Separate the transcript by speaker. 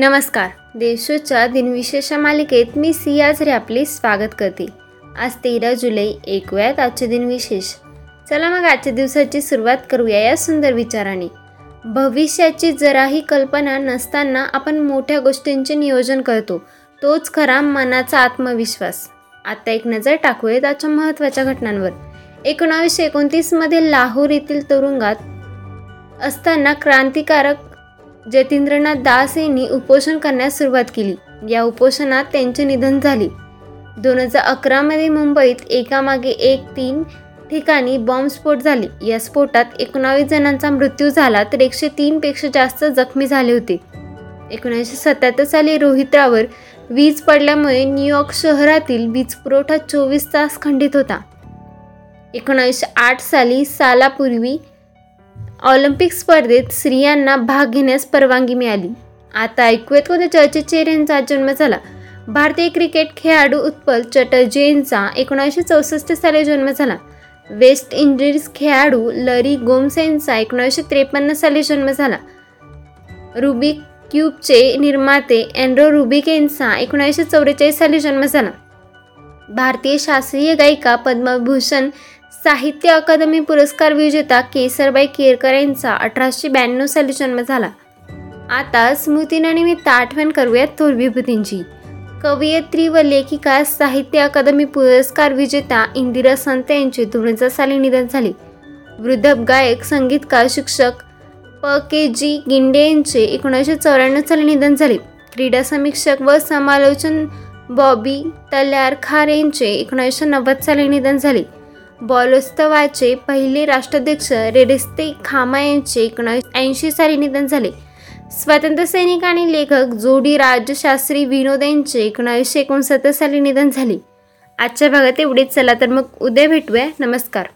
Speaker 1: नमस्कार. देशोच्या दिनविशेष मालिकेत मी सियाझरे आपले स्वागत करते. आज तेरा जुलै ऐकूयात आजचे दिनविशेष. चला मग आजच्या दिवसाची सुरुवात करूया या सुंदर विचाराने. भविष्याची जराही कल्पना नसताना आपण मोठ्या गोष्टींचे नियोजन करतो. तोच खरा मनाचा आत्मविश्वास. आता एक नजर टाकूयात आजच्या महत्त्वाच्या घटनांवर. एकोणावीसशे एकोणतीसमध्ये लाहोर येथील तुरुंगात असताना क्रांतिकारक जतींद्रनाथ दास यांनी उपोषण करण्यास सुरुवात केली. या उपोषणात त्यांचे निधन झाले. दोन हजार अकरामध्ये मुंबईत एकामागे एक तीन ठिकाणी बॉम्बस्फोट झाले. या स्फोटात एकोणावीस जणांचा मृत्यू झाला तर एकशे तीनपेक्षा जास्त जखमी झाले होते. एकोणीसशे सत्याहत्तर साली रोहित्रावर वीज पडल्यामुळे न्यूयॉर्क शहरातील वीज पुरवठा चोवीस तास खंडित होता. एकोणीसशे आठ साली सालापूर्वी ऑलिम्पिक स्पर्धेत स्त्रियांना भाग घेण्यास परवानगी मिळाली. आता ऐकूयात कोणत्या चर्चेत चेहऱ्यांचा जन्म झाला. भारतीय क्रिकेट खेळाडू उत्पल चटर्जी यांचा एकोणीसशे चौसष्ट साली जन्म झाला. वेस्ट इंडिज खेळाडू लरी गोम्स यांचा एकोणीसशे त्रेपन्न साली जन्म झाला. रुबिक क्यूबचे निर्माते अँड्रो रुबिक यांचा एकोणीसशे चौवेचाळीस साली जन्म झाला. भारतीय शास्त्रीय गायिका पद्मभूषण साहित्य अकादमी पुरस्कार विजेता केसरबाई केरकर यांचा अठराशे ब्याण्णव साली जन्म झाला. आता स्मृतीनानिमित्त आठवण करूयात थोर विभूतींची कवयित्री व लेखिका साहित्य अकादमी पुरस्कार विजेता इंदिरा संत यांचे दोन हजार साली निधन झाले. वृद्ध गायक संगीतकार शिक्षक प. के. जी. गिंडे यांचे एकोणीसशे चौऱ्याण्णव साली निधन झाले. क्रीडा समीक्षक व समालोचन बॉबी तल्यार खार यांचे एकोणीसशे नव्वद साली निधन झाले. बॉलोस्तवाचे पहिले राष्ट्राध्यक्ष रेडिस्ते खामा यांचे एकोणीसशे ऐंशी साली निधन झाले. स्वातंत्र्य सैनिक आणि लेखक जोडी राजशास्त्री विनोद यांचे एकोणीसशे एकोणसत्तर साली निधन झाले. आजच्या भागात एवढेच. चला तर मग उद्या भेटूया. नमस्कार.